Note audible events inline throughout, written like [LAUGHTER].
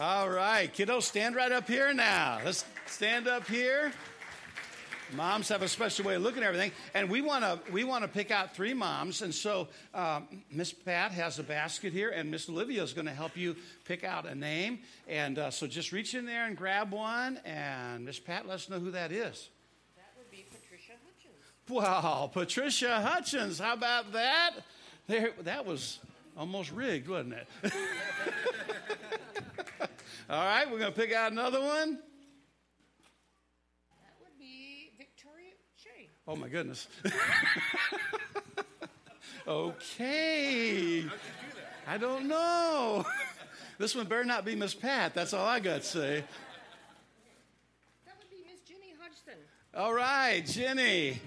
All right, kiddos, stand right up here now. Let's stand up here. Moms have a special way of looking at everything, and we want to we want to pick out three moms. And so um, Miss Pat has a basket here, and Miss Olivia is going to help you pick out a name. And uh, so just reach in there and grab one, and Miss Pat, let us know who that is. That would be Patricia Hutchins. Wow, Patricia Hutchins. How about that? There, that was almost rigged, wasn't it? [LAUGHS] All right, we're going to pick out another one. That would be Victoria Shea. Oh my goodness. [LAUGHS] okay. I don't know. [LAUGHS] This one better not be Miss Pat. That's all I got to say. That would be Miss Jenny Hodgson. All right, Jenny.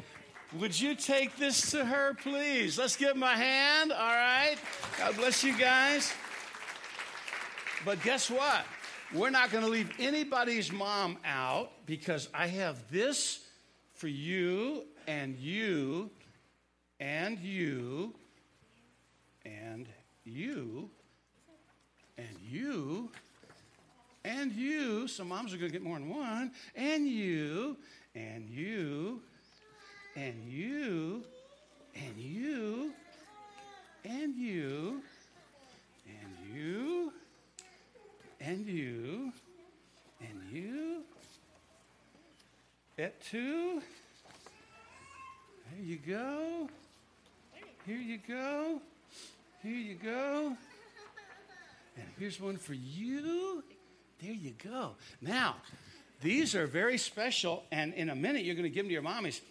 Would you take this to her, please? Let's give them a hand. All right. God bless you guys. But guess what? We're not going to leave anybody's mom out because I have this for you and you and you and you and you and you. Some moms are going to get more than one. And you and you and you and you and you and you and you, and you, et two. There you go. Here you go. Here you go. And here's one for you. There you go. Now, these are very special, and in a minute you're going to give them to your mommies.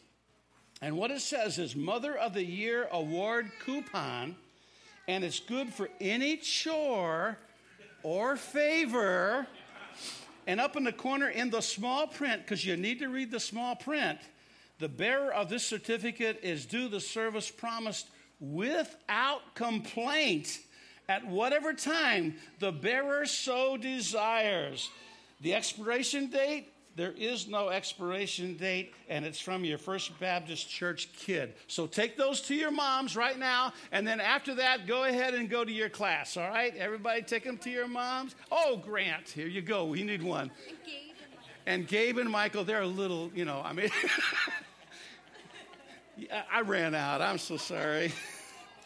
And what it says is Mother of the Year Award coupon, and it's good for any chore or favor. And up in the corner in the small print, because you need to read the small print, the bearer of this certificate is due the service promised without complaint at whatever time the bearer so desires. The expiration date there is no expiration date, and it's from your First Baptist Church kid. So take those to your moms right now, and then after that, go ahead and go to your class, all right? Everybody take them to your moms. Oh, Grant, here you go. We need one. And Gabe And Gabe and Michael, they're a little, you know, I mean, [LAUGHS] I ran out. I'm so sorry.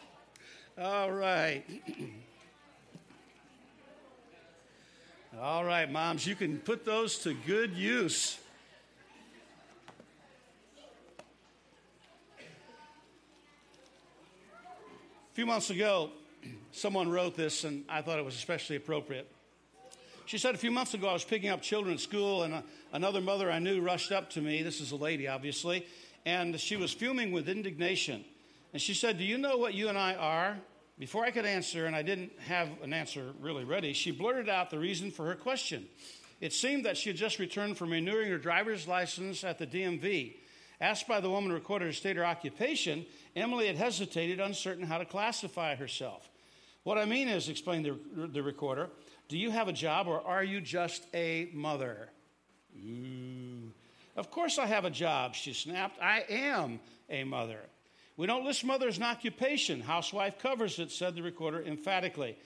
[LAUGHS] All right. [CLEARS THROAT] All right, moms, you can put those to good use. A few months ago, [CLEARS THROAT] someone wrote this, and I thought it was especially appropriate. She said, A few months ago, I was picking up children at school, and a, another mother I knew rushed up to me. This is a lady, obviously, and she was fuming with indignation. And she said, Do you know what you and I are? Before I could answer, and I didn't have an answer really ready, she blurted out the reason for her question. It seemed that she had just returned from renewing her driver's license at the DMV. Asked by the woman recorder to state her occupation, Emily had hesitated, uncertain how to classify herself. What I mean is, explained the, the recorder, do you have a job or are you just a mother? Of course I have a job, she snapped. I am a mother. We don't list mother as an occupation. Housewife covers it, said the recorder emphatically.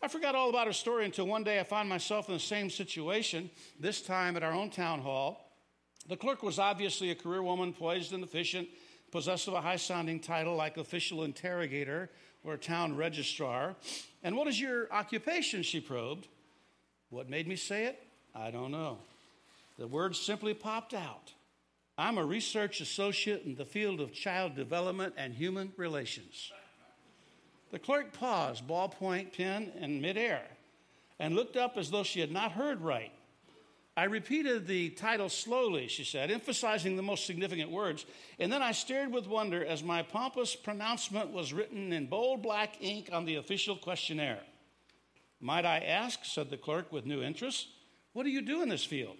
I forgot all about her story until one day I found myself in the same situation, this time at our own town hall. The clerk was obviously a career woman, poised and efficient, possessed of a high sounding title like official interrogator or town registrar. And what is your occupation? She probed. What made me say it? I don't know. The words simply popped out. I'm a research associate in the field of child development and human relations. The clerk paused, ballpoint pen in midair, and looked up as though she had not heard right. I repeated the title slowly, she said, emphasizing the most significant words, and then I stared with wonder as my pompous pronouncement was written in bold black ink on the official questionnaire. Might I ask, said the clerk with new interest, what do you do in this field?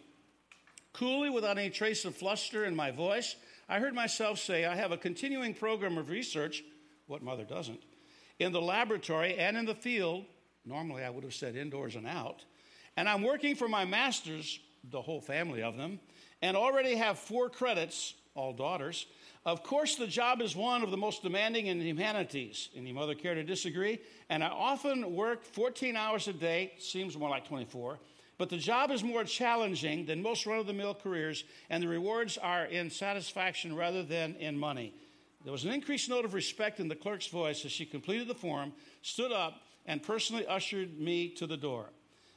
Coolly, without any trace of fluster in my voice, I heard myself say, I have a continuing program of research, what mother doesn't, in the laboratory and in the field. Normally, I would have said indoors and out. And I'm working for my master's, the whole family of them, and already have four credits all daughters. Of course, the job is one of the most demanding in the humanities. Any mother care to disagree? And I often work 14 hours a day, seems more like 24. But the job is more challenging than most run of the mill careers, and the rewards are in satisfaction rather than in money. There was an increased note of respect in the clerk's voice as she completed the form, stood up, and personally ushered me to the door.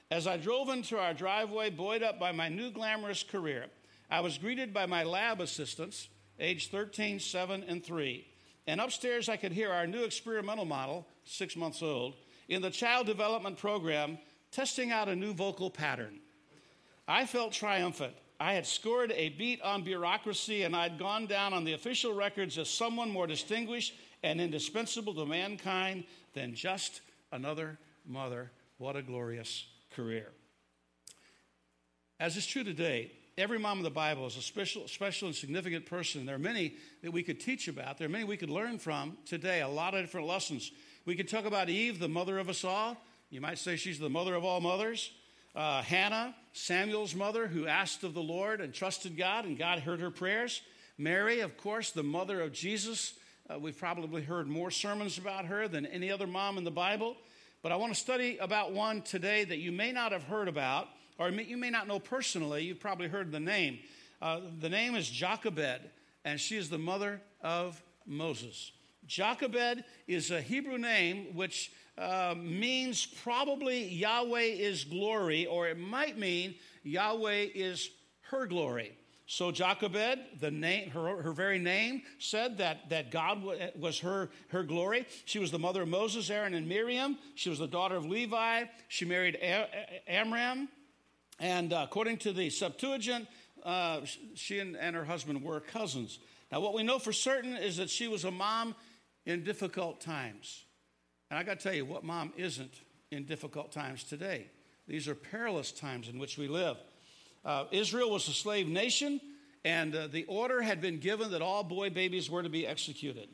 As I drove into our driveway, buoyed up by my new glamorous career, I was greeted by my lab assistants age 13, 7, and 3. And upstairs, I could hear our new experimental model, six months old, in the child development program, testing out a new vocal pattern. I felt triumphant. I had scored a beat on bureaucracy, and I'd gone down on the official records as someone more distinguished and indispensable to mankind than just another mother. What a glorious career. As is true today, every mom in the Bible is a special, special and significant person. There are many that we could teach about. There are many we could learn from today, a lot of different lessons. We could talk about Eve, the mother of us all. You might say she's the mother of all mothers. Uh, Hannah, Samuel's mother, who asked of the Lord and trusted God, and God heard her prayers. Mary, of course, the mother of Jesus. Uh, we've probably heard more sermons about her than any other mom in the Bible. But I want to study about one today that you may not have heard about or you may not know personally, you've probably heard the name. Uh, the name is Jochebed, and she is the mother of Moses. Jochebed is a Hebrew name which uh, means probably Yahweh is glory, or it might mean Yahweh is her glory. So Jochebed, the name, her, her very name said that, that God was her, her glory. She was the mother of Moses, Aaron, and Miriam. She was the daughter of Levi. She married Amram, and uh, according to the Septuagint, uh, she and, and her husband were cousins. Now, what we know for certain is that she was a mom in difficult times. And I got to tell you, what mom isn't in difficult times today? These are perilous times in which we live. Uh, Israel was a slave nation, and uh, the order had been given that all boy babies were to be executed.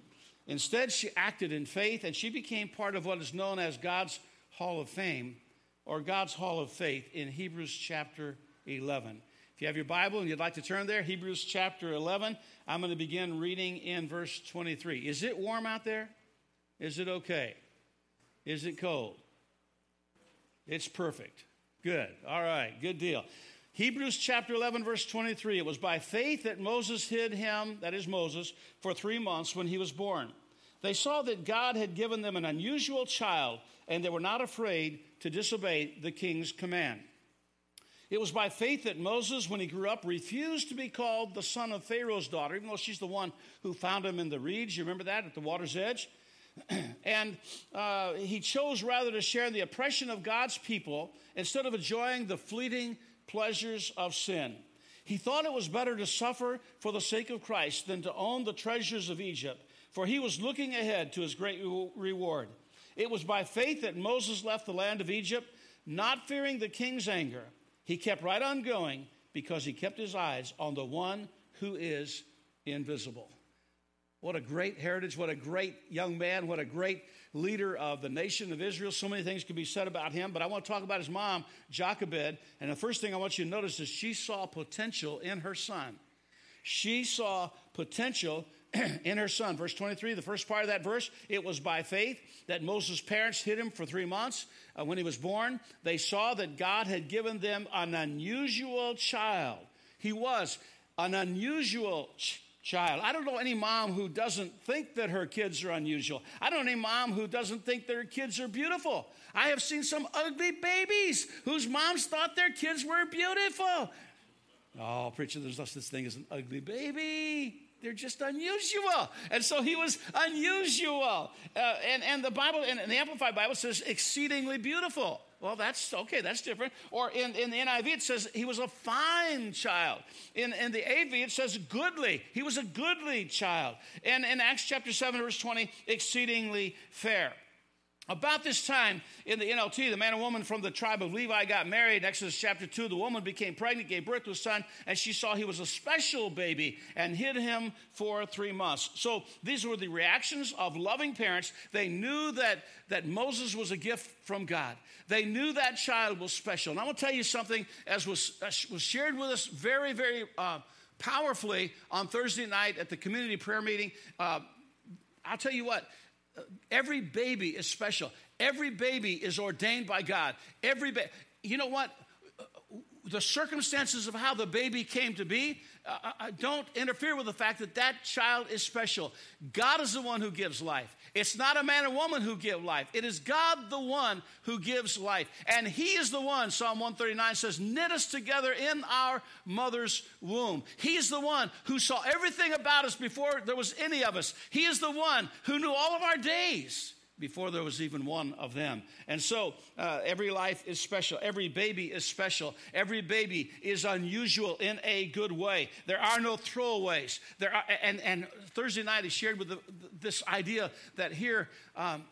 Instead, she acted in faith, and she became part of what is known as God's Hall of Fame or God's Hall of Faith in Hebrews chapter 11. If you have your Bible and you'd like to turn there, Hebrews chapter 11, I'm going to begin reading in verse 23. Is it warm out there? Is it okay? Is it cold? It's perfect. Good. All right. Good deal. Hebrews chapter 11, verse 23. It was by faith that Moses hid him, that is Moses, for three months when he was born. They saw that God had given them an unusual child, and they were not afraid to disobey the king's command. It was by faith that Moses, when he grew up, refused to be called the son of Pharaoh's daughter, even though she's the one who found him in the reeds. You remember that at the water's edge? [CLEARS THROAT] and uh, he chose rather to share in the oppression of God's people instead of enjoying the fleeting pleasures of sin. He thought it was better to suffer for the sake of Christ than to own the treasures of Egypt, for he was looking ahead to his great reward. It was by faith that Moses left the land of Egypt, not fearing the king's anger. He kept right on going because he kept his eyes on the one who is invisible. What a great heritage. What a great young man. What a great leader of the nation of Israel. So many things could be said about him, but I want to talk about his mom, Jochebed. And the first thing I want you to notice is she saw potential in her son. She saw potential [CLEARS THROAT] in her son. Verse 23, the first part of that verse, it was by faith that Moses' parents hid him for three months uh, when he was born. They saw that God had given them an unusual child. He was an unusual ch- child. I don't know any mom who doesn't think that her kids are unusual. I don't know any mom who doesn't think their kids are beautiful. I have seen some ugly babies whose moms thought their kids were beautiful. Oh, preacher, there's no such thing as an ugly baby they're just unusual. And so he was unusual. Uh, and, and the Bible, and the Amplified Bible says exceedingly beautiful. Well, that's okay, that's different. Or in, in the NIV, it says he was a fine child. In, in the AV, it says goodly. He was a goodly child. And in Acts chapter 7, verse 20, exceedingly fair. About this time in the NLT, the man and woman from the tribe of Levi got married. In Exodus chapter 2, the woman became pregnant, gave birth to a son, and she saw he was a special baby and hid him for three months. So these were the reactions of loving parents. They knew that, that Moses was a gift from God, they knew that child was special. And I'm going to tell you something, as was, as was shared with us very, very uh, powerfully on Thursday night at the community prayer meeting. Uh, I'll tell you what, every baby is special. Every baby is ordained by God. Every baby, you know what? The circumstances of how the baby came to be uh, uh, don't interfere with the fact that that child is special. God is the one who gives life. It's not a man or woman who give life. It is God the one who gives life. And He is the one, Psalm 139 says, knit us together in our mother's womb. He is the one who saw everything about us before there was any of us. He is the one who knew all of our days before there was even one of them. And so uh, every life is special. Every baby is special. Every baby is unusual in a good way. There are no throwaways. There are, and, and Thursday night he shared with the, this idea that here, um,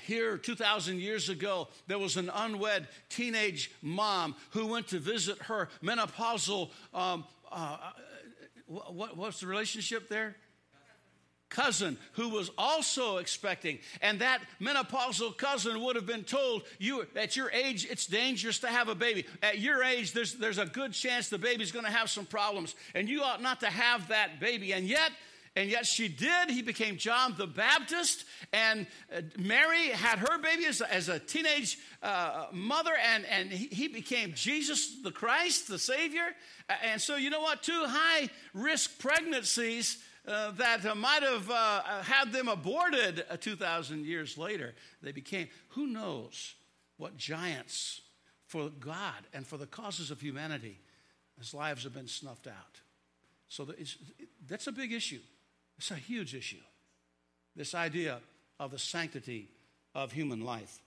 here 2,000 years ago, there was an unwed teenage mom who went to visit her menopausal. Um, uh, what, what's the relationship there? Cousin who was also expecting. And that menopausal cousin would have been told, you at your age, it's dangerous to have a baby. At your age, there's, there's a good chance the baby's going to have some problems. And you ought not to have that baby. And yet, and yet she did. He became John the Baptist, and uh, Mary had her baby as a, as a teenage uh, mother, and, and he, he, became Jesus the Christ, the Savior. And so, you know what? Two high risk pregnancies uh, that uh, might have uh, had them aborted uh, 2,000 years later. They became, who knows what giants for God and for the causes of humanity, as lives have been snuffed out. So that's a big issue. It's a huge issue. This idea of the sanctity of human life.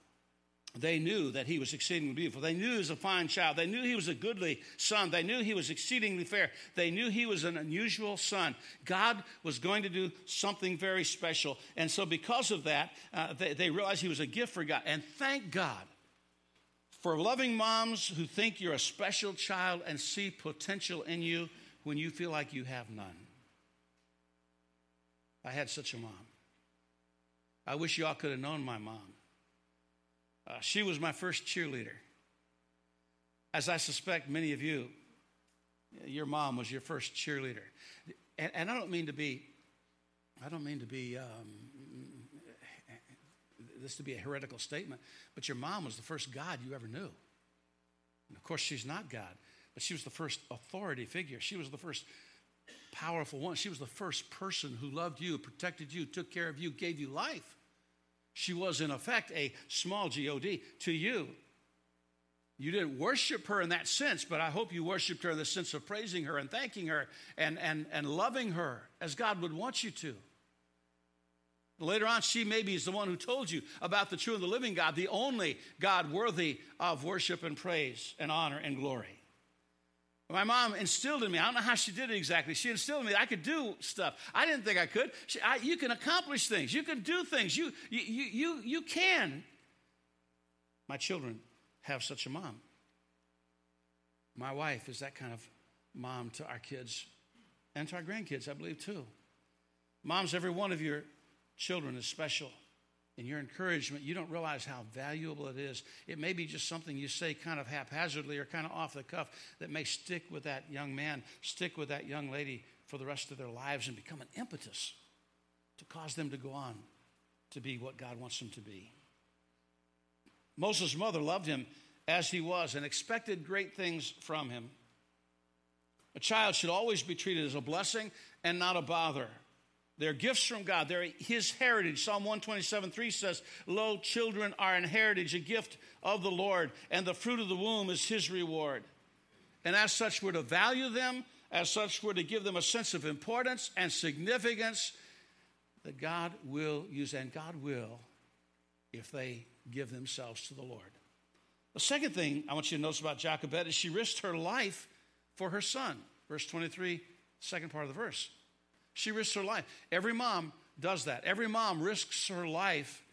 They knew that he was exceedingly beautiful. They knew he was a fine child. They knew he was a goodly son. They knew he was exceedingly fair. They knew he was an unusual son. God was going to do something very special. And so, because of that, uh, they, they realized he was a gift for God. And thank God for loving moms who think you're a special child and see potential in you when you feel like you have none. I had such a mom. I wish y'all could have known my mom. Uh, she was my first cheerleader. As I suspect many of you, your mom was your first cheerleader. And, and I don't mean to be, I don't mean to be, um, this to be a heretical statement, but your mom was the first God you ever knew. And of course, she's not God, but she was the first authority figure. She was the first powerful one. She was the first person who loved you, protected you, took care of you, gave you life. She was, in effect, a small God to you. You didn't worship her in that sense, but I hope you worshiped her in the sense of praising her and thanking her and, and, and loving her as God would want you to. Later on, she maybe is the one who told you about the true and the living God, the only God worthy of worship and praise and honor and glory. My mom instilled in me, I don't know how she did it exactly. She instilled in me I could do stuff. I didn't think I could. She, I, you can accomplish things, you can do things, you, you, you, you can. My children have such a mom. My wife is that kind of mom to our kids and to our grandkids, I believe, too. Moms, every one of your children is special and your encouragement, you don't realize how valuable it is. It may be just something you say kind of haphazardly or kind of off the cuff that may stick with that young man, stick with that young lady for the rest of their lives and become an impetus to cause them to go on to be what God wants them to be. Moses' mother loved him as he was and expected great things from him. A child should always be treated as a blessing and not a bother. They're gifts from God. They're His heritage. Psalm 127 3 says, Lo, children are an heritage, a gift of the Lord, and the fruit of the womb is His reward. And as such, we're to value them. As such, we're to give them a sense of importance and significance that God will use, and God will if they give themselves to the Lord. The second thing I want you to notice about Jochebed is she risked her life for her son. Verse 23, second part of the verse. She risks her life. Every mom does that. Every mom risks her life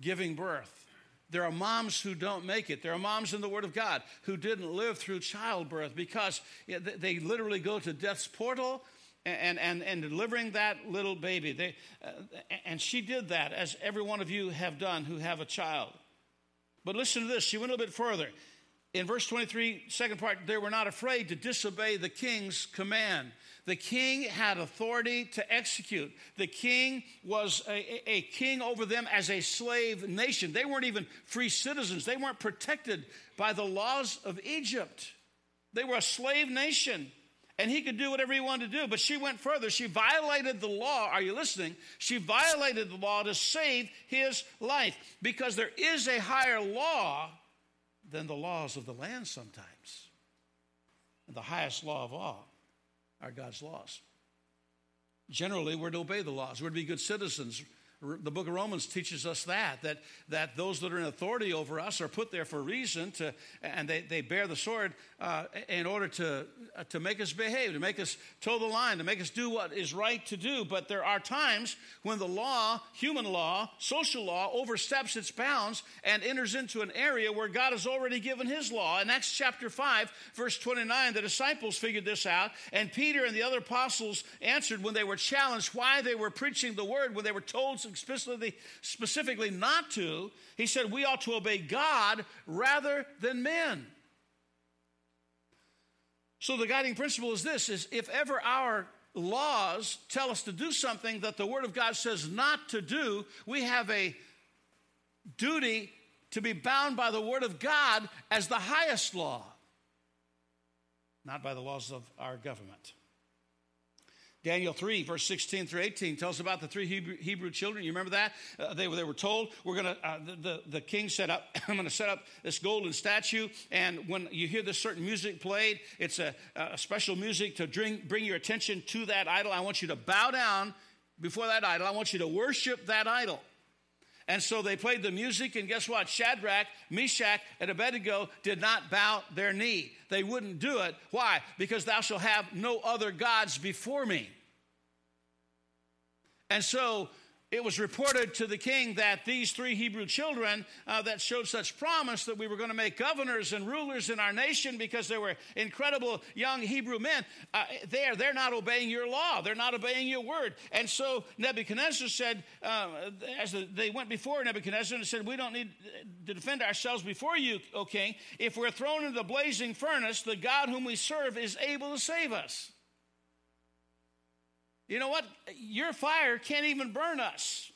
giving birth. There are moms who don't make it. There are moms in the Word of God who didn't live through childbirth because they literally go to death's portal and, and, and delivering that little baby. They, uh, and she did that, as every one of you have done who have a child. But listen to this. She went a little bit further. In verse 23, second part, they were not afraid to disobey the king's command. The king had authority to execute. The king was a, a, king over them as a slave nation. They weren't even free citizens, they weren't protected by the laws of Egypt. They were a slave nation. And he could do whatever he wanted to do. But she went further. She violated the law. Are you listening? She violated the law to save his life because there is a higher law than the laws of the land sometimes. And the highest law of all are God's laws. Generally, we're to obey the laws, we're to be good citizens, the book of Romans teaches us that, that, that those that are in authority over us are put there for a reason to, and they, they bear the sword uh, in order to, uh, to make us behave, to make us toe the line, to make us do what is right to do. But there are times when the law, human law, social law, oversteps its bounds and enters into an area where God has already given his law. In Acts chapter 5, verse 29, the disciples figured this out, and Peter and the other apostles answered when they were challenged why they were preaching the word, when they were told explicitly, specifically not to. He said we ought to obey God rather than men. So the guiding principle is this is if ever our laws tell us to do something that the word of God says not to do, we have a duty to be bound by the word of God as the highest law, not by the laws of our government. Daniel 3, verse 16 through 18 tells about the three Hebrew, Hebrew children. You remember that? Uh, they, they were told, we're going to, uh, the, the, the, king set up, [CLEARS THROAT] I'm going to set up this golden statue. And when you hear this certain music played, it's a, a special music to bring, bring your attention to that idol. I want you to bow down before that idol. I want you to worship that idol. And so they played the music, and guess what? Shadrach, Meshach, and Abednego did not bow their knee. They wouldn't do it. Why? Because thou shalt have no other gods before me. And so it was reported to the king that these three Hebrew children uh, that showed such promise that we were going to make governors and rulers in our nation because they were incredible young Hebrew men, uh, they're, they're not obeying your law. They're not obeying your word. And so Nebuchadnezzar said, uh, as the, they went before Nebuchadnezzar and said, We don't need to defend ourselves before you, O king. If we're thrown into the blazing furnace, the God whom we serve is able to save us. You know what? Your fire can't even burn us.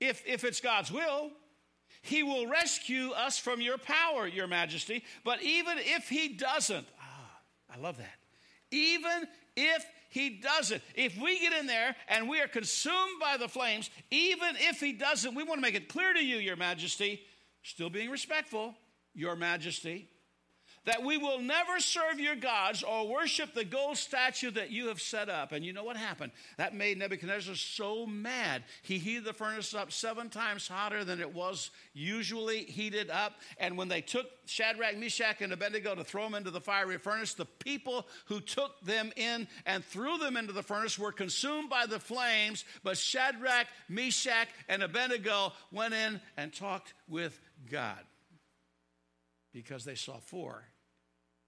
If, if it's God's will, He will rescue us from your power, Your Majesty. But even if He doesn't, ah, I love that. Even if He doesn't, if we get in there and we are consumed by the flames, even if He doesn't, we want to make it clear to you, Your Majesty, still being respectful, Your Majesty that we will never serve your gods or worship the gold statue that you have set up. And you know what happened? That made Nebuchadnezzar so mad. He heated the furnace up seven times hotter than it was usually heated up. And when they took Shadrach, Meshach, and Abednego to throw them into the fiery furnace, the people who took them in and threw them into the furnace were consumed by the flames. But Shadrach, Meshach, and Abednego went in and talked with God because they saw four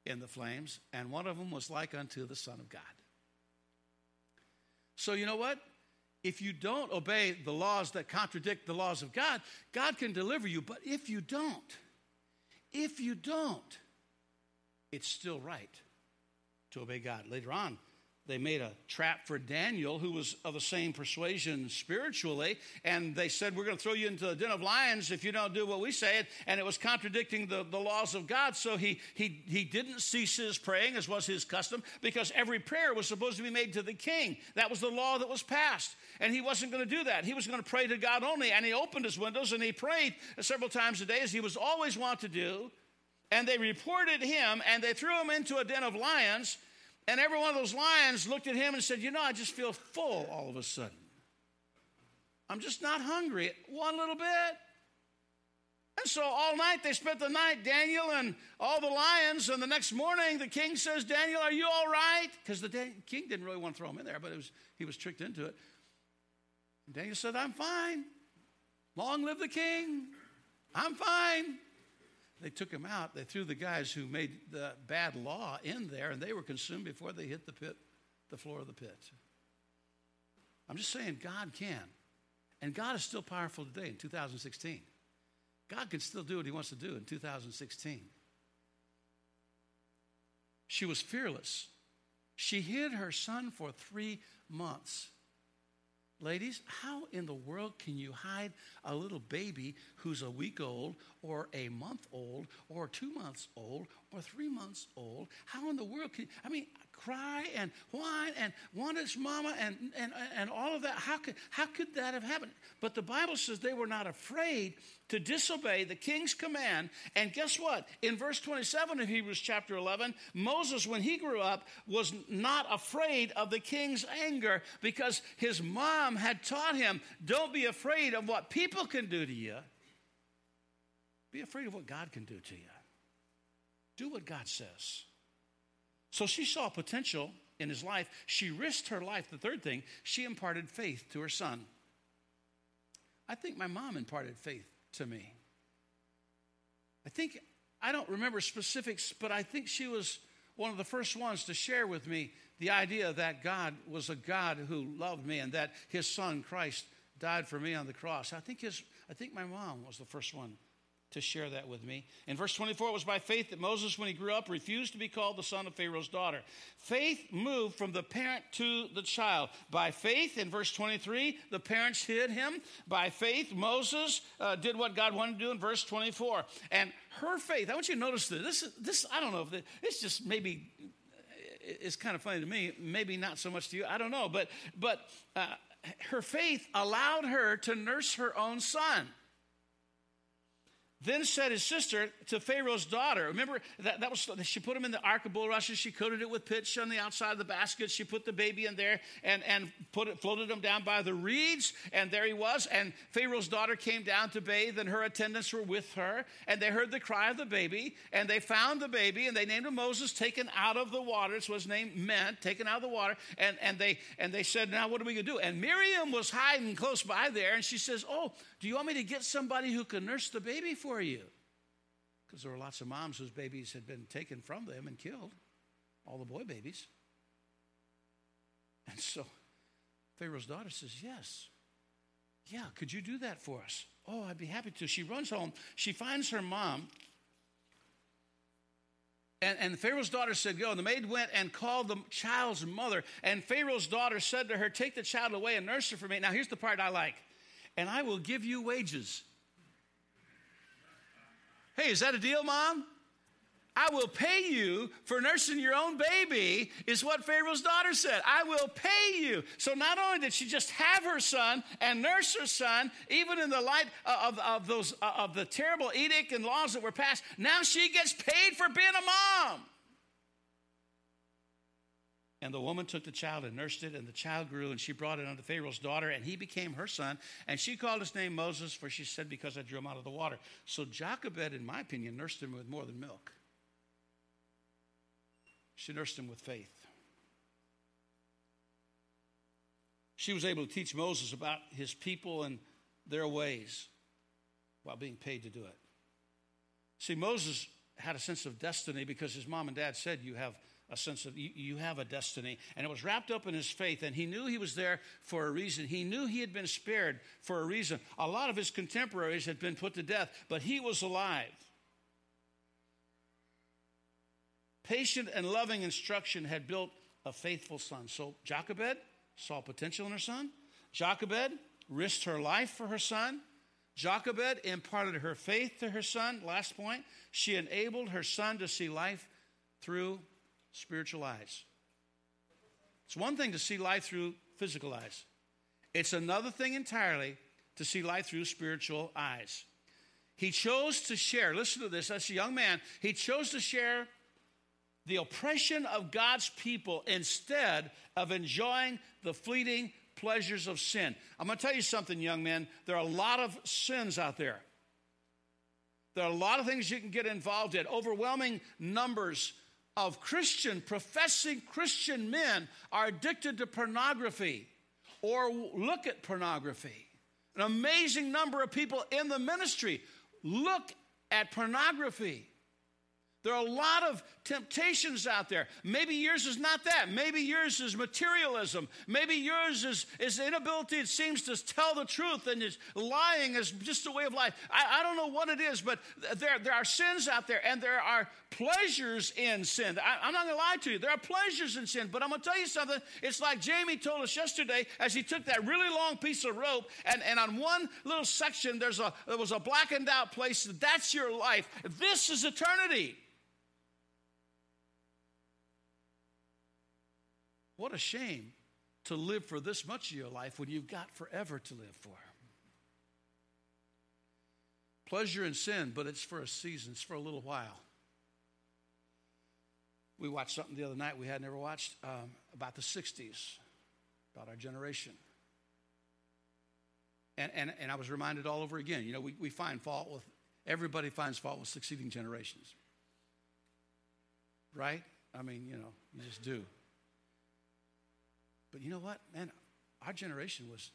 in the flames, and one of them was like unto the Son of God. So, you know what? If you don't obey the laws that contradict the laws of God, God can deliver you. But if you don't, if you don't, it's still right to obey God. Later on, they made a trap for Daniel, who was of the same persuasion spiritually, and they said, We're going to throw you into the den of lions if you don't do what we say. And it was contradicting the, the laws of God. So he, he, he didn't cease his praying, as was his custom, because every prayer was supposed to be made to the king. That was the law that was passed. And he wasn't going to do that. He was going to pray to God only. And he opened his windows and he prayed several times a day, as he was always wont to do. And they reported him and they threw him into a den of lions. And every one of those lions looked at him and said, You know, I just feel full all of a sudden. I'm just not hungry one little bit. And so all night they spent the night, Daniel and all the lions. And the next morning, the king says, Daniel, are you all right? Because the king didn't really want to throw him in there, but was, he was tricked into it. And Daniel said, I'm fine. Long live the king. I'm fine. They took him out. They threw the guys who made the bad law in there, and they were consumed before they hit the pit, the floor of the pit. I'm just saying, God can. And God is still powerful today in 2016. God can still do what he wants to do in 2016. She was fearless. She hid her son for three months. Ladies, how in the world can you hide a little baby who's a week old or a month old or two months old or three months old? How in the world can I mean, cry and whine and want its mama and, and, and all of that? How could, how could that have happened? But the Bible says they were not afraid to disobey the king's command. And guess what? In verse 27 of Hebrews chapter 11, Moses, when he grew up, was not afraid of the king's anger because his mom had taught him don't be afraid of what people can do to you, be afraid of what God can do to you. Do what God says. So she saw potential in his life. She risked her life. The third thing, she imparted faith to her son. I think my mom imparted faith to me. I think, I don't remember specifics, but I think she was one of the first ones to share with me the idea that God was a God who loved me and that his son Christ died for me on the cross. I think his I think my mom was the first one to share that with me. In verse 24, it was by faith that Moses, when he grew up, refused to be called the son of Pharaoh's daughter. Faith moved from the parent to the child. By faith, in verse 23, the parents hid him. By faith, Moses uh, did what God wanted to do in verse 24. And her faith, I want you to notice this, this I don't know if it's just maybe it's kind of funny to me, maybe not so much to you, I don't know, but but uh, her faith allowed her to nurse her own son. Then said his sister to Pharaoh's daughter, remember that, that was she put him in the ark of bulrushes, she coated it with pitch on the outside of the basket, she put the baby in there and, and put it floated him down by the reeds, and there he was. And Pharaoh's daughter came down to bathe, and her attendants were with her, and they heard the cry of the baby, and they found the baby, and they named him Moses, taken out of the water. That's what his name meant, taken out of the water. And, and they and they said, Now what are we gonna do? And Miriam was hiding close by there, and she says, Oh, do you want me to get somebody who can nurse the baby for you? Because there were lots of moms whose babies had been taken from them and killed, all the boy babies. And so Pharaoh's daughter says, Yes. Yeah, could you do that for us? Oh, I'd be happy to. She runs home. She finds her mom. And, and Pharaoh's daughter said, Go. And the maid went and called the child's mother. And Pharaoh's daughter said to her, Take the child away and nurse her for me. Now, here's the part I like and I will give you wages. Hey, is that a deal, mom? I will pay you for nursing your own baby, is what Pharaoh's daughter said. I will pay you. So not only did she just have her son and nurse her son, even in the light of, of those of the terrible edict and laws that were passed, now she gets paid for being a mom. And the woman took the child and nursed it, and the child grew, and she brought it unto Pharaoh's daughter, and he became her son. And she called his name Moses, for she said, Because I drew him out of the water. So Jochebed, in my opinion, nursed him with more than milk. She nursed him with faith. She was able to teach Moses about his people and their ways while being paid to do it. See, Moses had a sense of destiny because his mom and dad said, You have a sense of you, you, have a destiny. And it was wrapped up in his faith, and he knew he was there for a reason. He knew he had been spared for a reason. A lot of his contemporaries had been put to death, but he was alive. Patient and loving instruction had built a faithful son. So Jochebed saw potential in her son. Jochebed risked her life for her son. Jochebed imparted her faith to her son. Last point, she enabled her son to see life through spiritual eyes. It's one thing to see life through physical eyes, it's another thing entirely to see life through spiritual eyes. He chose to share, listen to this, as a young man, he chose to share the oppression of God's people instead of enjoying the fleeting pleasures of sin. I'm going to tell you something, young men. There are a lot of sins out there. There are a lot of things you can get involved in. Overwhelming numbers of Christian, professing Christian men are addicted to pornography or look at pornography. An amazing number of people in the ministry look at pornography. There are a lot of temptations out there. Maybe yours is not that. Maybe yours is materialism. Maybe yours is, is inability, it seems, to tell the truth and is lying is just a way of life. I, I don't know what it is, but there, there are sins out there and there are pleasures in sin. I, I'm not going to lie to you. There are pleasures in sin, but I'm going to tell you something. It's like Jamie told us yesterday as he took that really long piece of rope and, and on one little section there's a, there was a blackened out place. That's your life. This is eternity. What a shame to live for this much of your life when you've got forever to live for. Pleasure in sin, but it's for a season, it's for a little while. We watched something the other night we had never watched um, about the 60s, about our generation. And, and, and I was reminded all over again, you know, we, we find fault with, everybody finds fault with succeeding generations. Right? I mean, you know, you just do. But you know what, man? Our generation was,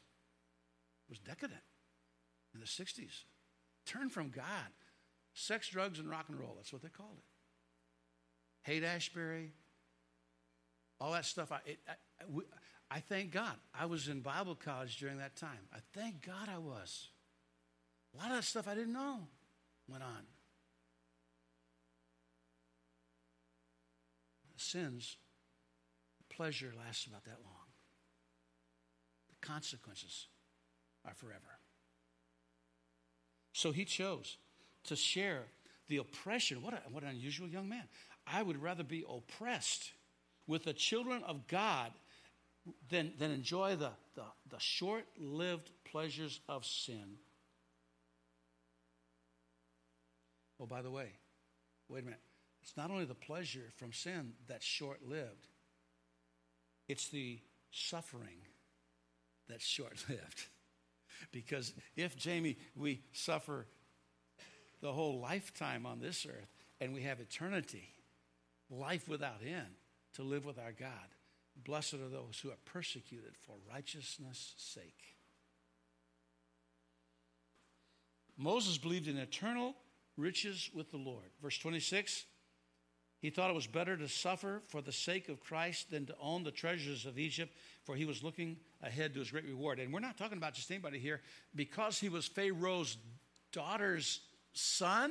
was decadent in the 60s. Turned from God. Sex, drugs, and rock and roll. That's what they called it. Haight-Ashbury, all that stuff. I, it, I, we, I thank God. I was in Bible college during that time. I thank God I was. A lot of that stuff I didn't know went on. Sins, pleasure lasts about that long. Consequences are forever. So he chose to share the oppression. What, a, what an unusual young man. I would rather be oppressed with the children of God than, than enjoy the, the, the short lived pleasures of sin. Oh, by the way, wait a minute. It's not only the pleasure from sin that's short lived, it's the suffering that's short lived. [LAUGHS] because if, Jamie, we suffer the whole lifetime on this earth and we have eternity, life without end, to live with our God, blessed are those who are persecuted for righteousness' sake. Moses believed in eternal riches with the Lord. Verse 26 he thought it was better to suffer for the sake of Christ than to own the treasures of Egypt, for he was looking ahead to his great reward. And we're not talking about just anybody here. Because he was Pharaoh's daughter's son,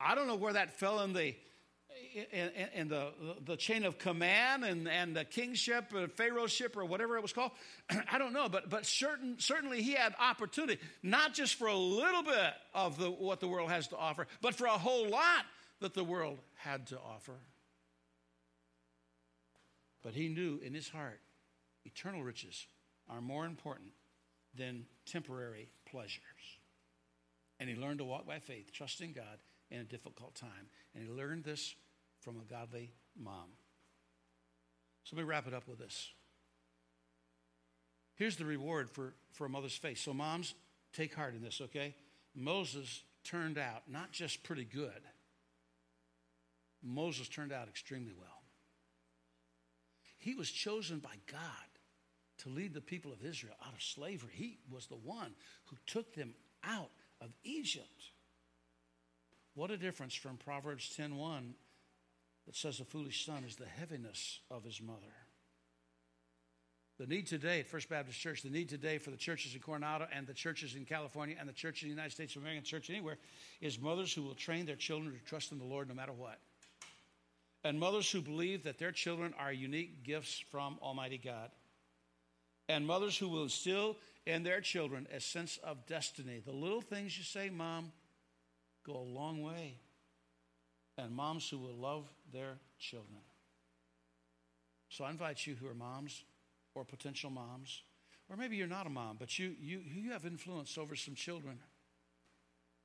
I don't know where that fell in the in, in, the, the chain of command and, and the kingship or pharaohship or whatever it was called [CLEARS THROAT] i don't know but, but certain, certainly he had opportunity not just for a little bit of the, what the world has to offer but for a whole lot that the world had to offer but he knew in his heart eternal riches are more important than temporary pleasures and he learned to walk by faith trusting god in a difficult time and he learned this from a godly mom. So let me wrap it up with this. Here's the reward for, for a mother's faith. So, moms, take heart in this, okay? Moses turned out not just pretty good, Moses turned out extremely well. He was chosen by God to lead the people of Israel out of slavery. He was the one who took them out of Egypt. What a difference from Proverbs 10:1 that says a foolish son is the heaviness of his mother. The need today at First Baptist Church, the need today for the churches in Coronado and the churches in California and the church in the United States of America, church anywhere, is mothers who will train their children to trust in the Lord no matter what. And mothers who believe that their children are unique gifts from Almighty God. And mothers who will instill in their children a sense of destiny. The little things you say, Mom, go a long way and moms who will love their children. So I invite you who are moms or potential moms, or maybe you're not a mom, but you, you, you have influence over some children.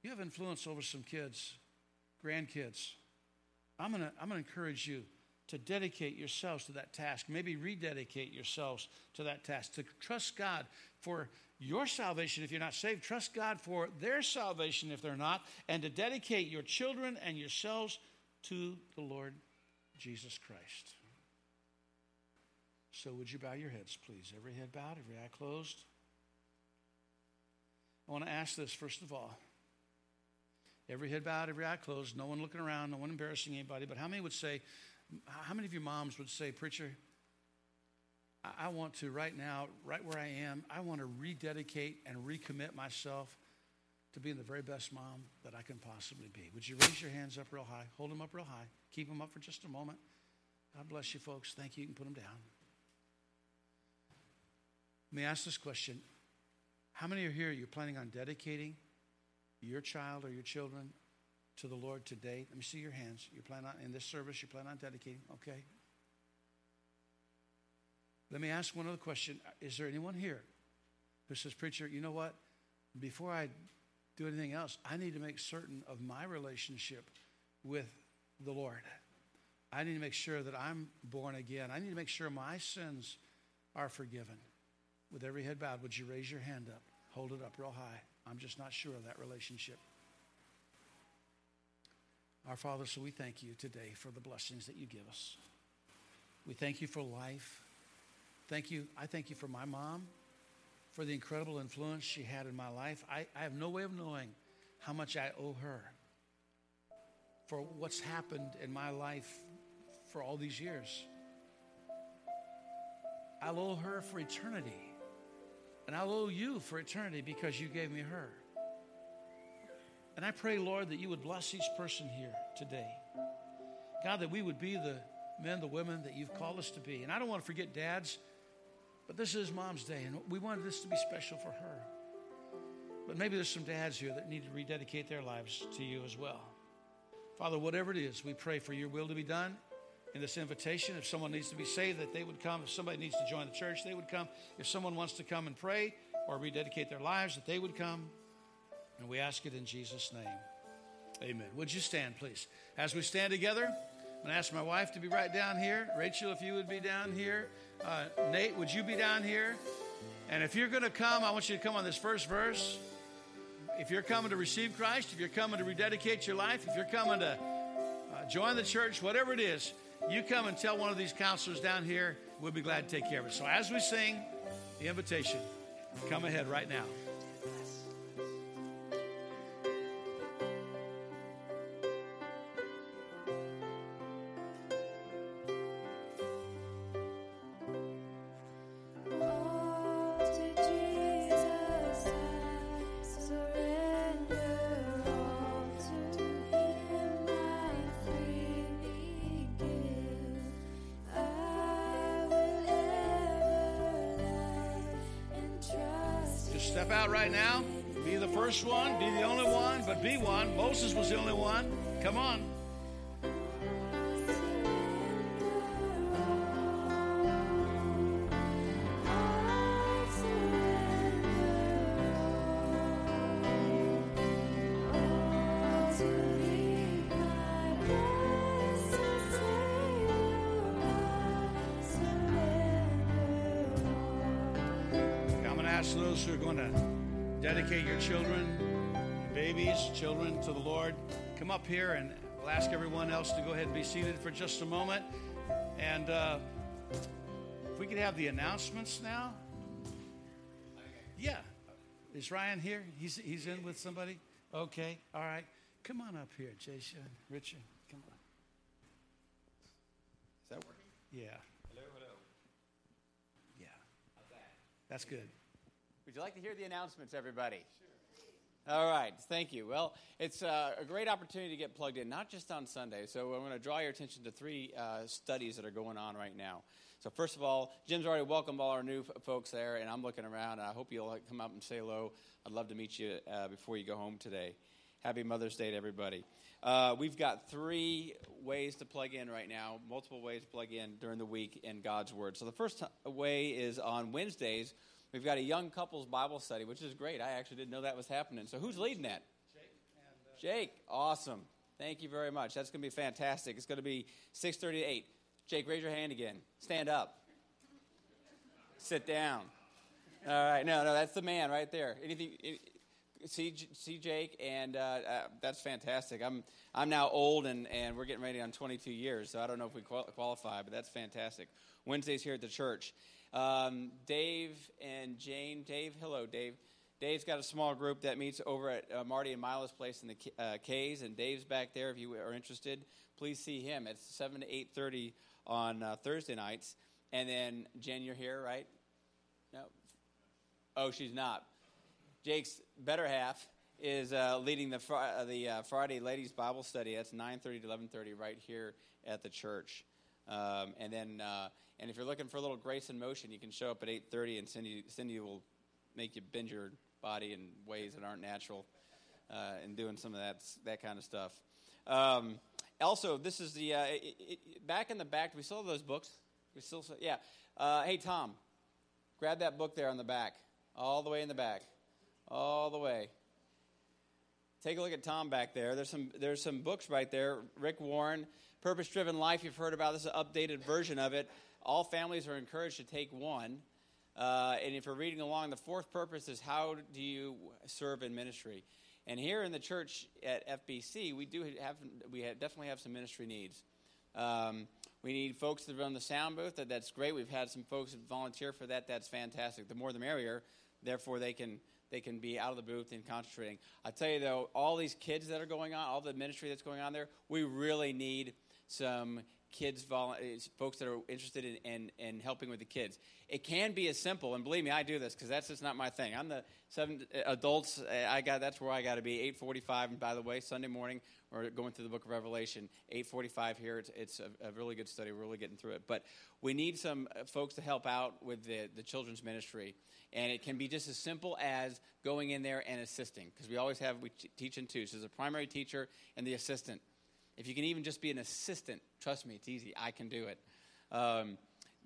You have influence over some kids, grandkids. I'm going to I'm going to encourage you to dedicate yourselves to that task. Maybe rededicate yourselves to that task, to trust God for your salvation if you're not saved, trust God for their salvation if they're not, and to dedicate your children and yourselves to the Lord Jesus Christ. So, would you bow your heads, please? Every head bowed, every eye closed. I want to ask this first of all Every head bowed, every eye closed, no one looking around, no one embarrassing anybody. But how many would say, how many of your moms would say, Preacher, I want to right now, right where I am, I want to rededicate and recommit myself to being the very best mom that I can possibly be. Would you raise your hands up real high? Hold them up real high. Keep them up for just a moment. God bless you, folks. Thank you. You can put them down. Let me ask this question How many are here you're planning on dedicating your child or your children to the Lord today? Let me see your hands. You plan on, in this service, you plan on dedicating? Okay. Let me ask one other question. Is there anyone here who says, Preacher, you know what? Before I do anything else, I need to make certain of my relationship with the Lord. I need to make sure that I'm born again. I need to make sure my sins are forgiven. With every head bowed, would you raise your hand up? Hold it up real high. I'm just not sure of that relationship. Our Father, so we thank you today for the blessings that you give us. We thank you for life. Thank you. I thank you for my mom, for the incredible influence she had in my life. I, I have no way of knowing how much I owe her for what's happened in my life for all these years. I'll owe her for eternity. And I'll owe you for eternity because you gave me her. And I pray, Lord, that you would bless each person here today. God, that we would be the men, the women that you've called us to be. And I don't want to forget dads, but this is Mom's Day, and we wanted this to be special for her. But maybe there's some dads here that need to rededicate their lives to you as well. Father, whatever it is, we pray for your will to be done in this invitation. If someone needs to be saved, that they would come. If somebody needs to join the church, they would come. If someone wants to come and pray or rededicate their lives, that they would come. And we ask it in Jesus' name. Amen. Would you stand, please? As we stand together, I'm going to ask my wife to be right down here. Rachel, if you would be down here. Uh, Nate, would you be down here? And if you're going to come, I want you to come on this first verse. If you're coming to receive Christ, if you're coming to rededicate your life, if you're coming to uh, join the church, whatever it is, you come and tell one of these counselors down here. We'll be glad to take care of it. So as we sing the invitation, come ahead right now. Those who are going to dedicate your children, babies, children to the Lord, come up here and we'll ask everyone else to go ahead and be seated for just a moment. And uh, if we could have the announcements now. Yeah. Is Ryan here? He's, he's in with somebody? Okay. All right. Come on up here, Jason, Richard. Come on. Is that working? Yeah. Hello, hello. Yeah. How's that? That's good. Would you like to hear the announcements, everybody? Sure. All right, thank you. Well, it's uh, a great opportunity to get plugged in, not just on Sunday. So I'm going to draw your attention to three uh, studies that are going on right now. So first of all, Jim's already welcomed all our new f- folks there, and I'm looking around. I hope you'll come up and say hello. I'd love to meet you uh, before you go home today. Happy Mother's Day to everybody. Uh, we've got three ways to plug in right now, multiple ways to plug in during the week in God's Word. So the first t- way is on Wednesdays We've got a young couples Bible study, which is great. I actually didn't know that was happening. So who's leading that? Jake. And, uh, Jake, awesome. Thank you very much. That's going to be fantastic. It's going to be 6:30 to 8. Jake, raise your hand again. Stand up. Sit down. All right. No, no, that's the man right there. Anything? see, see Jake, and uh, uh, that's fantastic. I'm I'm now old, and, and we're getting ready on 22 years, so I don't know if we qualify, but that's fantastic. Wednesdays here at the church. Um, Dave and Jane. Dave, hello, Dave. Dave's got a small group that meets over at uh, Marty and Mila's place in the uh, K's, and Dave's back there. If you are interested, please see him. It's seven to eight thirty on uh, Thursday nights. And then Jen, you're here, right? No. Oh, she's not. Jake's better half is uh, leading the fr- uh, the uh, Friday Ladies Bible Study. That's 9:30 to 11:30 right here at the church. Um, and then, uh, and if you're looking for a little grace in motion, you can show up at 8:30, and Cindy Cindy will make you bend your body in ways that aren't natural, uh, and doing some of that that kind of stuff. Um, also, this is the uh, it, it, back in the back. We still have those books? We still, yeah. hey, Tom, grab that book there on the back, all the way in the back, all the way. Take a look at Tom back there. There's some there's some books right there. Rick Warren, Purpose Driven Life. You've heard about this, updated version of it. All families are encouraged to take one. Uh, and if you're reading along, the fourth purpose is how do you serve in ministry? And here in the church at FBC, we do have we have, definitely have some ministry needs. Um, we need folks to run the sound booth. That, that's great. We've had some folks volunteer for that. That's fantastic. The more the merrier. Therefore, they can they can be out of the booth and concentrating. I tell you though, all these kids that are going on, all the ministry that's going on there, we really need some kids, folks that are interested in, in, in, helping with the kids. It can be as simple, and believe me, I do this because that's just not my thing. I'm the seven adults. I got that's where I got to be. 8:45, and by the way, Sunday morning we're going through the Book of Revelation. 8:45 here. It's, it's a, a, really good study. We're really getting through it, but we need some uh, folks to help out with the the children's ministry. And it can be just as simple as going in there and assisting, because we always have, we teach in two. So there's a primary teacher and the assistant. If you can even just be an assistant, trust me, it's easy. I can do it. Um,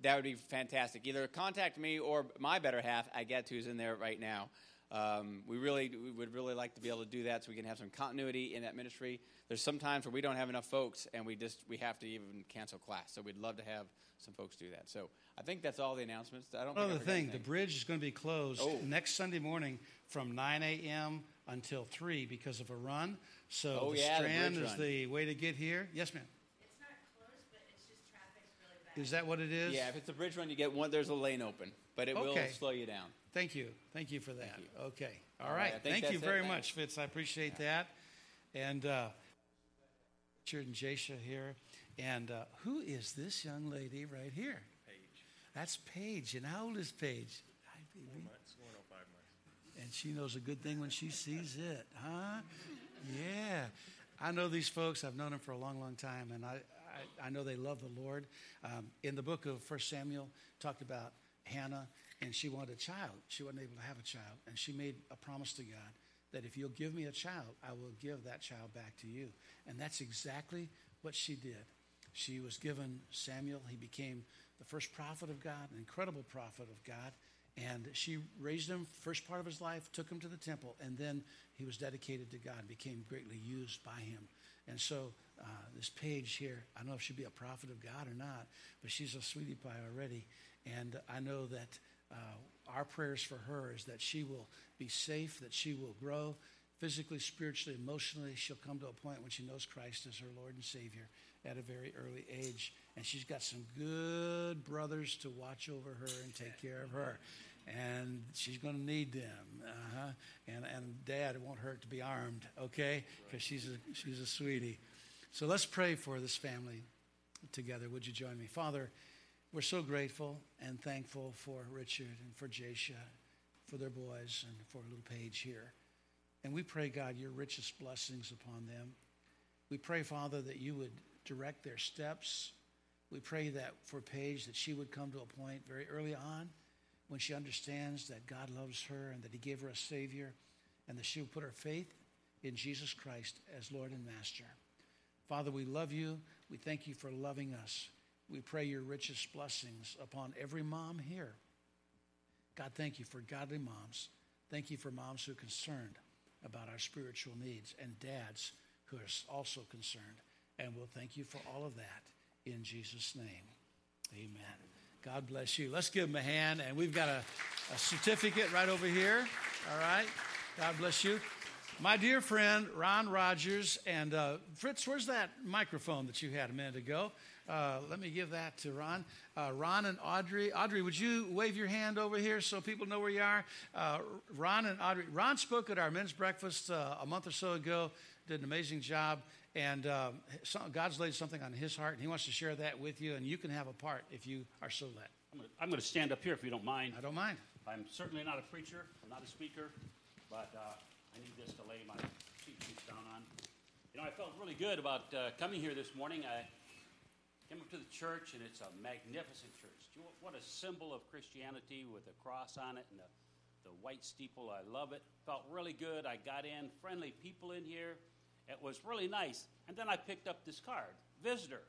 that would be fantastic. Either contact me or my better half, I get to, is in there right now. Um, we really we would really like to be able to do that so we can have some continuity in that ministry. There's some times where we don't have enough folks and we just we have to even cancel class. So we'd love to have some folks do that. So I think that's all the announcements. I don't. Another thing, the bridge is going to be closed oh. next Sunday morning from 9 a.m. until 3 because of a run. So oh, the yeah, Strand the is run. the way to get here. Yes, ma'am. It's not closed, but it's just traffic's really bad. Is that what it is? Yeah, if it's a bridge run, you get one. There's a lane open, but it okay. will slow you down. Thank you. Thank you for that. You. Okay. All, All right. right. Thank you very much, Fitz. I appreciate yeah. that. And uh, Richard and Jasha here. And uh, who is this young lady right here? Paige. That's Paige. And how old is Paige? Hi, baby. Four months, going on five months. And she knows a good thing when she sees it, huh? Yeah. I know these folks. I've known them for a long, long time, and I, I, I know they love the Lord. Um, in the book of First Samuel, talked about Hannah, and she wanted a child. She wasn't able to have a child, and she made a promise to God that if you'll give me a child, I will give that child back to you. And that's exactly what she did. She was given Samuel. He became the first prophet of God, an incredible prophet of God. And she raised him first part of his life, took him to the temple, and then he was dedicated to God, became greatly used by him. And so uh, this Paige here, I don't know if she'd be a prophet of God or not, but she's a sweetie pie already. And I know that uh, our prayers for her is that she will be safe, that she will grow physically, spiritually, emotionally. She'll come to a point when she knows Christ as her Lord and Savior at a very early age. And she's got some good brothers to watch over her and take care of her. And she's going to need them. Uh-huh. And, and dad, it won't hurt to be armed, okay? Because she's a, she's a sweetie. So let's pray for this family together. Would you join me? Father, we're so grateful and thankful for Richard and for Jasha, for their boys, and for little Paige here. And we pray, God, your richest blessings upon them. We pray, Father, that you would direct their steps. We pray that for Paige, that she would come to a point very early on when she understands that God loves her and that He gave her a Savior, and that she will put her faith in Jesus Christ as Lord and Master. Father, we love you. We thank you for loving us. We pray your richest blessings upon every mom here. God, thank you for godly moms. Thank you for moms who are concerned about our spiritual needs and dads who are also concerned. And we'll thank you for all of that in Jesus' name. Amen. God bless you. Let's give them a hand. And we've got a, a certificate right over here. All right. God bless you. My dear friend Ron Rogers and uh, Fritz, where's that microphone that you had a minute ago? Uh, let me give that to Ron. Uh, Ron and Audrey. Audrey, would you wave your hand over here so people know where you are? Uh, Ron and Audrey. Ron spoke at our men's breakfast uh, a month or so ago. Did an amazing job, and uh, God's laid something on his heart, and he wants to share that with you. And you can have a part if you are so led. I'm going to stand up here if you don't mind. I don't mind. I'm certainly not a preacher. I'm not a speaker, but I need this to lay my cheat sheets down on. You know, I felt really good about uh, coming here this morning. I came up to the church, and it's a magnificent church. What a symbol of Christianity with a cross on it and the, the white steeple. I love it. Felt really good. I got in, friendly people in here. It was really nice. And then I picked up this card, visitor.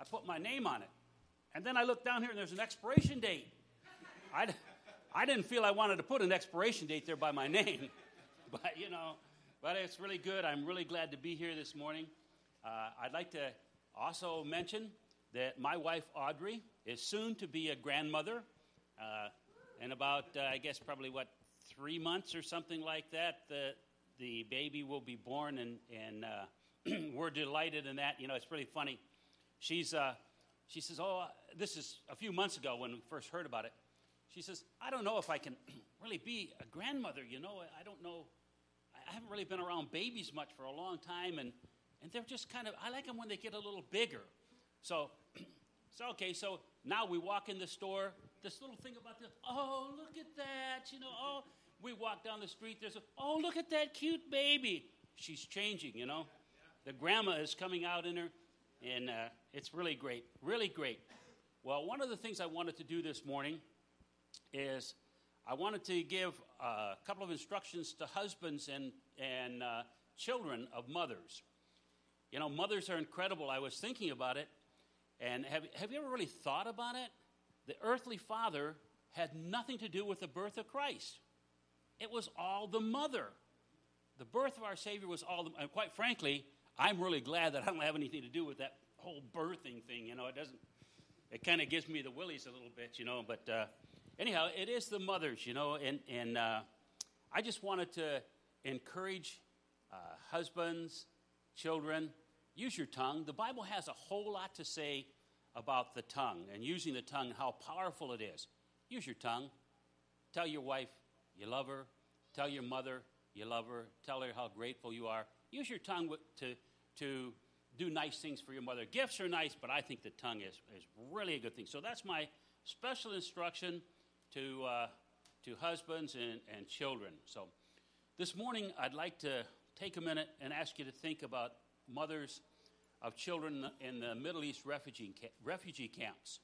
I put my name on it. And then I looked down here, and there's an expiration date. I, I didn't feel I wanted to put an expiration date there by my [LAUGHS] name. but you know, but it's really good. I'm really glad to be here this morning. Uh, I'd like to also mention that my wife Audrey is soon to be a grandmother. Uh, in about, uh, I guess, probably what three months or something like that, the the baby will be born, and and uh, [CLEARS THROAT] we're delighted in that. You know, it's really funny. She's uh, she says, "Oh, this is a few months ago when we first heard about it." She says, "I don't know if I can [CLEARS THROAT] really be a grandmother. You know, I don't know I haven't really been around babies much for a long time, and, and they're just kind of, I like them when they get a little bigger. So, [CLEARS THROAT] so okay, so now we walk in the store, this little thing about this, oh, look at that, you know, oh, we walk down the street, there's a, oh, look at that cute baby. She's changing, you know. The grandma is coming out in her, and uh, it's really great, really great. Well, one of the things I wanted to do this morning is I wanted to give a couple of instructions to husbands and, and uh, children of mothers. You know, mothers are incredible. I was thinking about it, and have, have you ever really thought about it? The earthly father had nothing to do with the birth of Christ, it was all the mother. The birth of our Savior was all the, and quite frankly, I'm really glad that I don't have anything to do with that whole birthing thing. You know, it doesn't, it kind of gives me the willies a little bit, you know, but uh, anyhow, it is the mothers, you know, and, and uh, I just wanted to encourage uh, husbands, children, use your tongue. The Bible has a whole lot to say about the tongue and using the tongue, how powerful it is. Use your tongue. Tell your wife you love her. Tell your mother you love her. Tell her how grateful you are. Use your tongue to, to do nice things for your mother. Gifts are nice, but I think the tongue is, is really a good thing. So that's my special instruction to, uh, to husbands and, and children. So this morning, I'd like to take a minute and ask you to think about mothers of children in the Middle East refugee, refugee camps.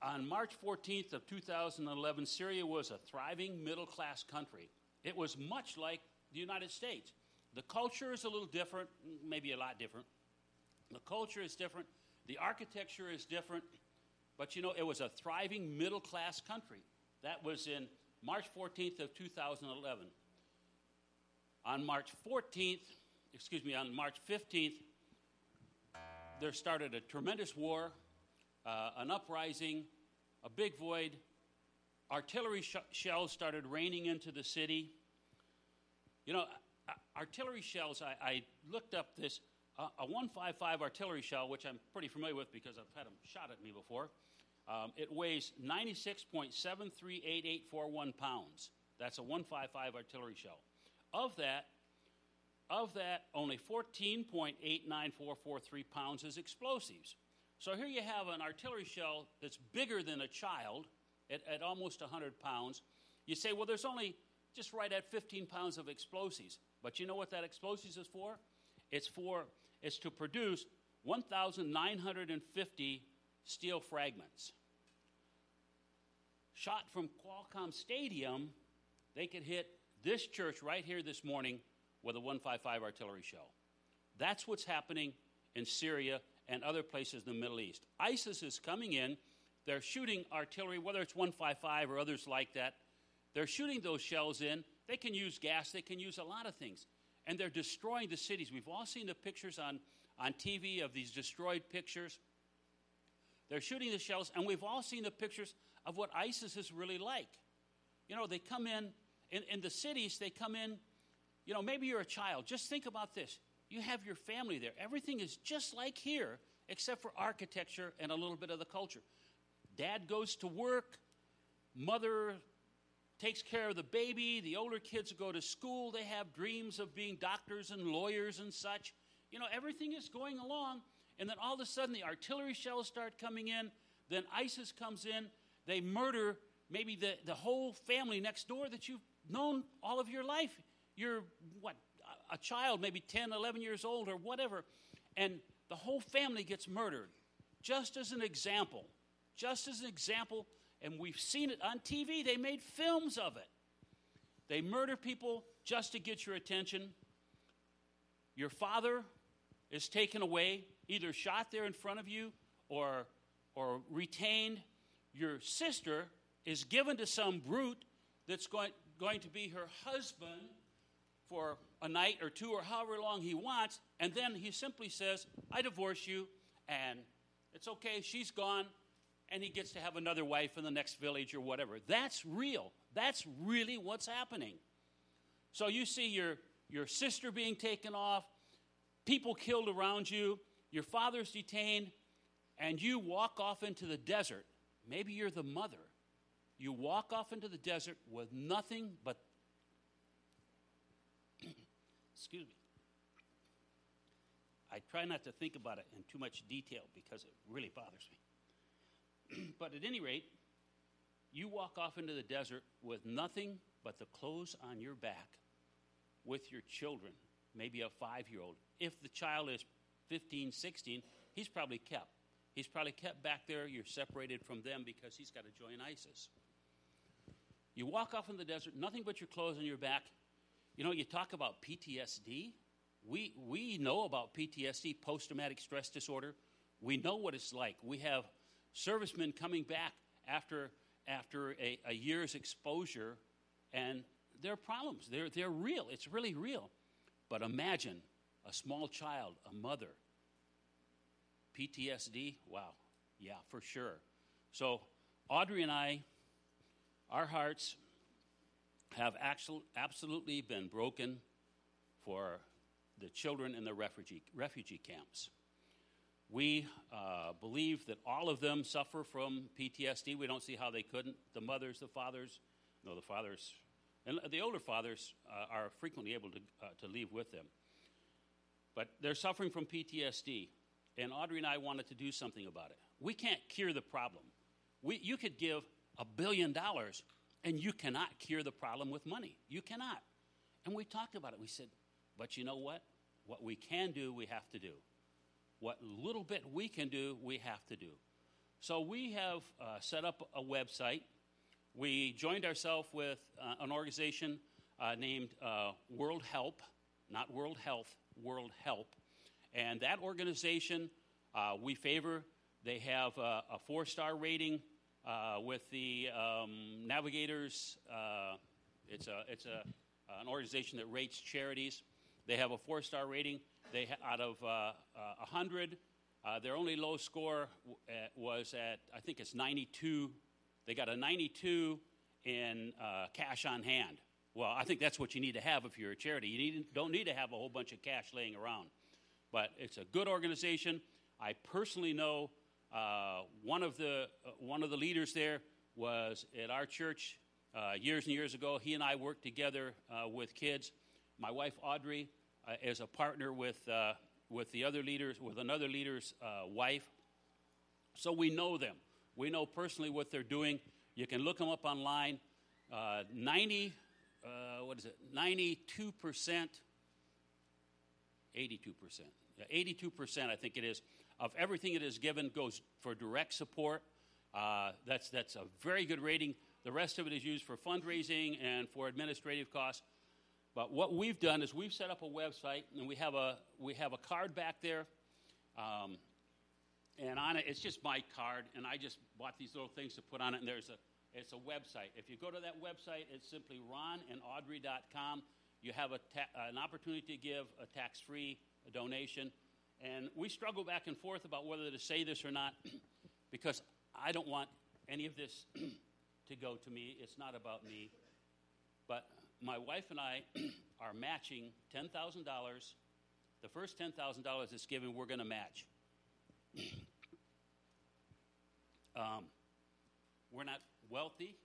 On March 14th of 2011, Syria was a thriving middle class country. It was much like the United States. The culture is a little different, maybe a lot different. The culture is different. The architecture is different. But you know, it was a thriving middle class country. That was in March 14th of 2011. On March 14th, excuse me, on March 15th, there started a tremendous war, uh, an uprising, a big void. Artillery sh- shells started raining into the city. You know, artillery shells, I, I looked up this, uh, a 155 artillery shell, which I'm pretty familiar with because I've had them shot at me before. Um, it weighs 96.738841 pounds. That's a 155 artillery shell. Of that, of that, only 14.89443 pounds is explosives. So here you have an artillery shell that's bigger than a child at, at almost 100 pounds. You say, well, there's only just right at 15 pounds of explosives. But you know what that explosives is for? It's for it's to produce 1,950 steel fragments shot from Qualcomm Stadium, they could hit this church right here this morning with a 155 artillery shell. That's what's happening in Syria and other places in the Middle East. ISIS is coming in. They're shooting artillery, whether it's 155 or others like that. They're shooting those shells in. They can use gas, they can use a lot of things. And they're destroying the cities. We've all seen the pictures on, on TV of these destroyed pictures. They're shooting the shells, and we've all seen the pictures of what ISIS is really like. You know, they come in, in, in the cities, they come in, You know, maybe you're a child. Just think about this. You have your family there. Everything is just like here, except for architecture and a little bit of the culture. Dad goes to work, mother takes care of the baby, the older kids go to school, they have dreams of being doctors and lawyers and such. You know, everything is going along, and then all of a sudden the artillery shells start coming in, then ISIS comes in, they murder maybe the, the whole family next door that you've known all of your life. You're, what, a child, maybe 10, 11 years old or whatever, and the whole family gets murdered. Just as an example, just as an example and we've seen it on TV. They made films of it. They murder people just to get your attention. Your father is taken away, either shot there in front of you or, or retained. Your sister is given to some brute that's going, going to be her husband for a night or two or however long he wants, and then he simply says, I divorce you, and it's okay, she's gone, and he gets to have another wife in the next village or whatever. That's real. That's really what's happening. So you see your, your sister being taken off, people killed around you, your father's detained, and you walk off into the desert. Maybe you're the mother. You walk off into the desert with nothing but, excuse me. I try not to think about it in too much detail because it really bothers me. [CLEARS THROAT] but at any rate, you walk off into the desert with nothing but the clothes on your back with your children, maybe a five year old. If the child is 15, 16, he's probably kept. He's probably kept back there. You're separated from them because he's got to join ISIS. You walk off in the desert, nothing but your clothes on your back. You know, you talk about PTSD. We, we know about PTSD, post traumatic stress disorder. We know what it's like. We have servicemen coming back after, after a, a year's exposure, and there are problems. They're, they're real. It's really real. But imagine a small child, a mother, PTSD. Wow. Yeah, for sure. So, Audrey and I, our hearts have actual, absolutely been broken for the children in the refugee, refugee camps. We uh, believe that all of them suffer from PTSD. We don't see how they couldn't. The mothers, the fathers, no, the fathers, and the older fathers uh, are frequently able to, uh, to leave with them. But they're suffering from PTSD, and Audrey and I wanted to do something about it. We can't cure the problem. We, you could give a billion dollars, and you cannot cure the problem with money. You cannot. And we talked about it. We said, but you know what? What we can do, we have to do. What little bit we can do, we have to do. So we have uh, set up a website. We joined ourselves with uh, an organization uh, named uh, World Help, not World Health, World Help. And that organization uh, we favor. They have a, a four star rating uh, with the um, Navigators. it's a, it's a, an organization that rates charities. They have a four star rating. They out of uh, uh, 100, uh, their only low score w- was at I think it's 92. They got a 92 in uh, cash on hand. Well, I think that's what you need to have if you're a charity. You need, don't need to have a whole bunch of cash laying around. But it's a good organization. I personally know uh, one of the uh, one of the leaders there was at our church years and years ago. He and I worked together with kids. My wife Audrey uh, as a partner with, uh, with the other leaders, with another leader's uh, wife. So we know them. We know personally what they're doing. You can look them up online. 90, what is it, 92%, 82%, 82%, I think it is, of everything it is given goes for direct support. Uh, that's, that's a very good rating. The rest of it is used for fundraising and for administrative costs. But what we've done is we've set up a website, and we have a we have a card back there, um, and on it it's just my card, and I just bought these little things to put on it. And there's a it's a website. If you go to that website, it's simply ronandaudrey.com. You have a ta- an opportunity to give a tax-free donation, and we struggle back and forth about whether to say this or not, [CLEARS THROAT] because I don't want any of this [CLEARS THROAT] to go to me. It's not about me, but my wife and I [CLEARS THROAT] are matching $10,000. The first $10,000 that's given, we're going to match. um, we're not wealthy.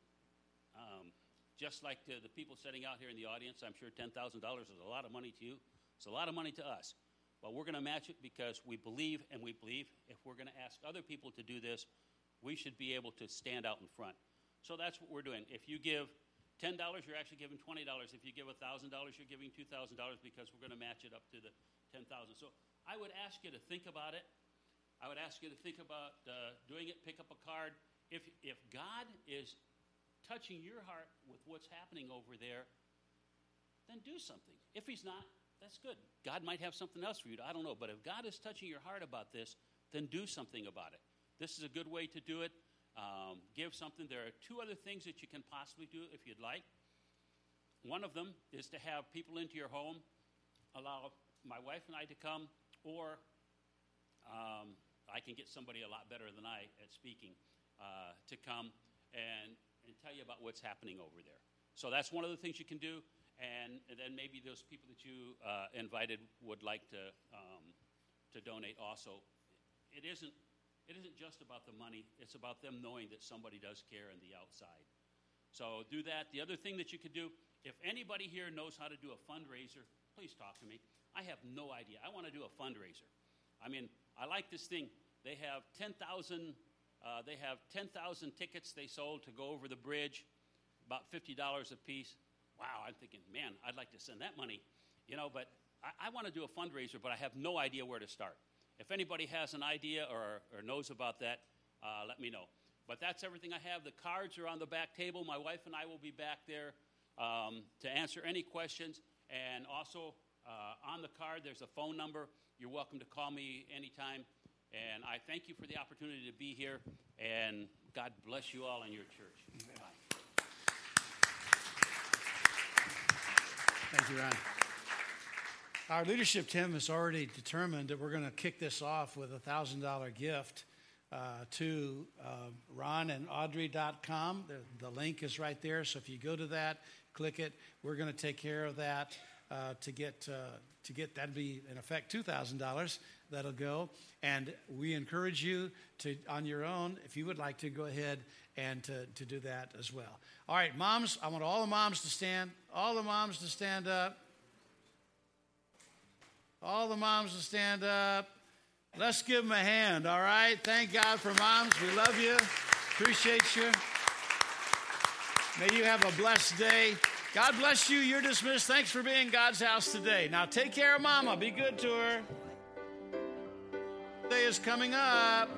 Um, just like the, the people sitting out here in the audience, I'm sure $10,000 is a lot of money to you. It's a lot of money to us. But we're going to match it because we believe, and we believe if we're going to ask other people to do this, we should be able to stand out in front. So that's what we're doing. If you give $10, you're actually giving $20. If you give $1,000, you're giving $2,000 because we're going to match it up to the 10000 So I would ask you to think about it. I would ask you to think about uh, doing it, pick up a card. If, if God is touching your heart with what's happening over there, then do something. If He's not, that's good. God might have something else for you. I don't know. But if God is touching your heart about this, then do something about it. This is a good way to do it. Um, give something. There are two other things that you can possibly do if you'd like. One of them is to have people into your home, allow my wife and I to come, or um, I can get somebody a lot better than I at speaking uh, to come and, and tell you about what's happening over there. So that's one of the things you can do. And, and then maybe those people that you uh, invited would like to, um, to donate also. It isn't it isn't just about the money, it's about them knowing that somebody does care in the outside. So do that. The other thing that you could do, if anybody here knows how to do a fundraiser, please talk to me. I have no idea. I want to do a fundraiser. I mean, I like this thing. They have 10,000 uh, they have 10,000 tickets they sold to go over the bridge, about $50 a piece. Wow, I'm thinking, man, I'd like to send that money, you know, but I, I want to do a fundraiser, but I have no idea where to start. If anybody has an idea or, or knows about that, uh, let me know. But that's everything I have. The cards are on the back table. My wife and I will be back there um, to answer any questions. And also, uh, on the card, there's a phone number. You're welcome to call me anytime. And I thank you for the opportunity to be here. And God bless you all in your church. Thank you, Ron. Our leadership team has already determined that we're going to kick this off with a $1,000 gift uh, to uh, Ron and Audrey.com. The, the link is right there. So if you go to that, click it. We're going to take care of that uh, to get uh, to get that'd be in effect two thousand dollars that'll go. And we encourage you to on your own if you would like to go ahead and to, to do that as well. All right, moms, I want all the moms to stand. All the moms to stand up. All the moms to stand up. Let's give them a hand, all right? Thank God for moms. We love you. Appreciate you. May you have a blessed day. God bless you. You're dismissed. Thanks for being God's house today. Now take care of mama. Be good to her. Day is coming up.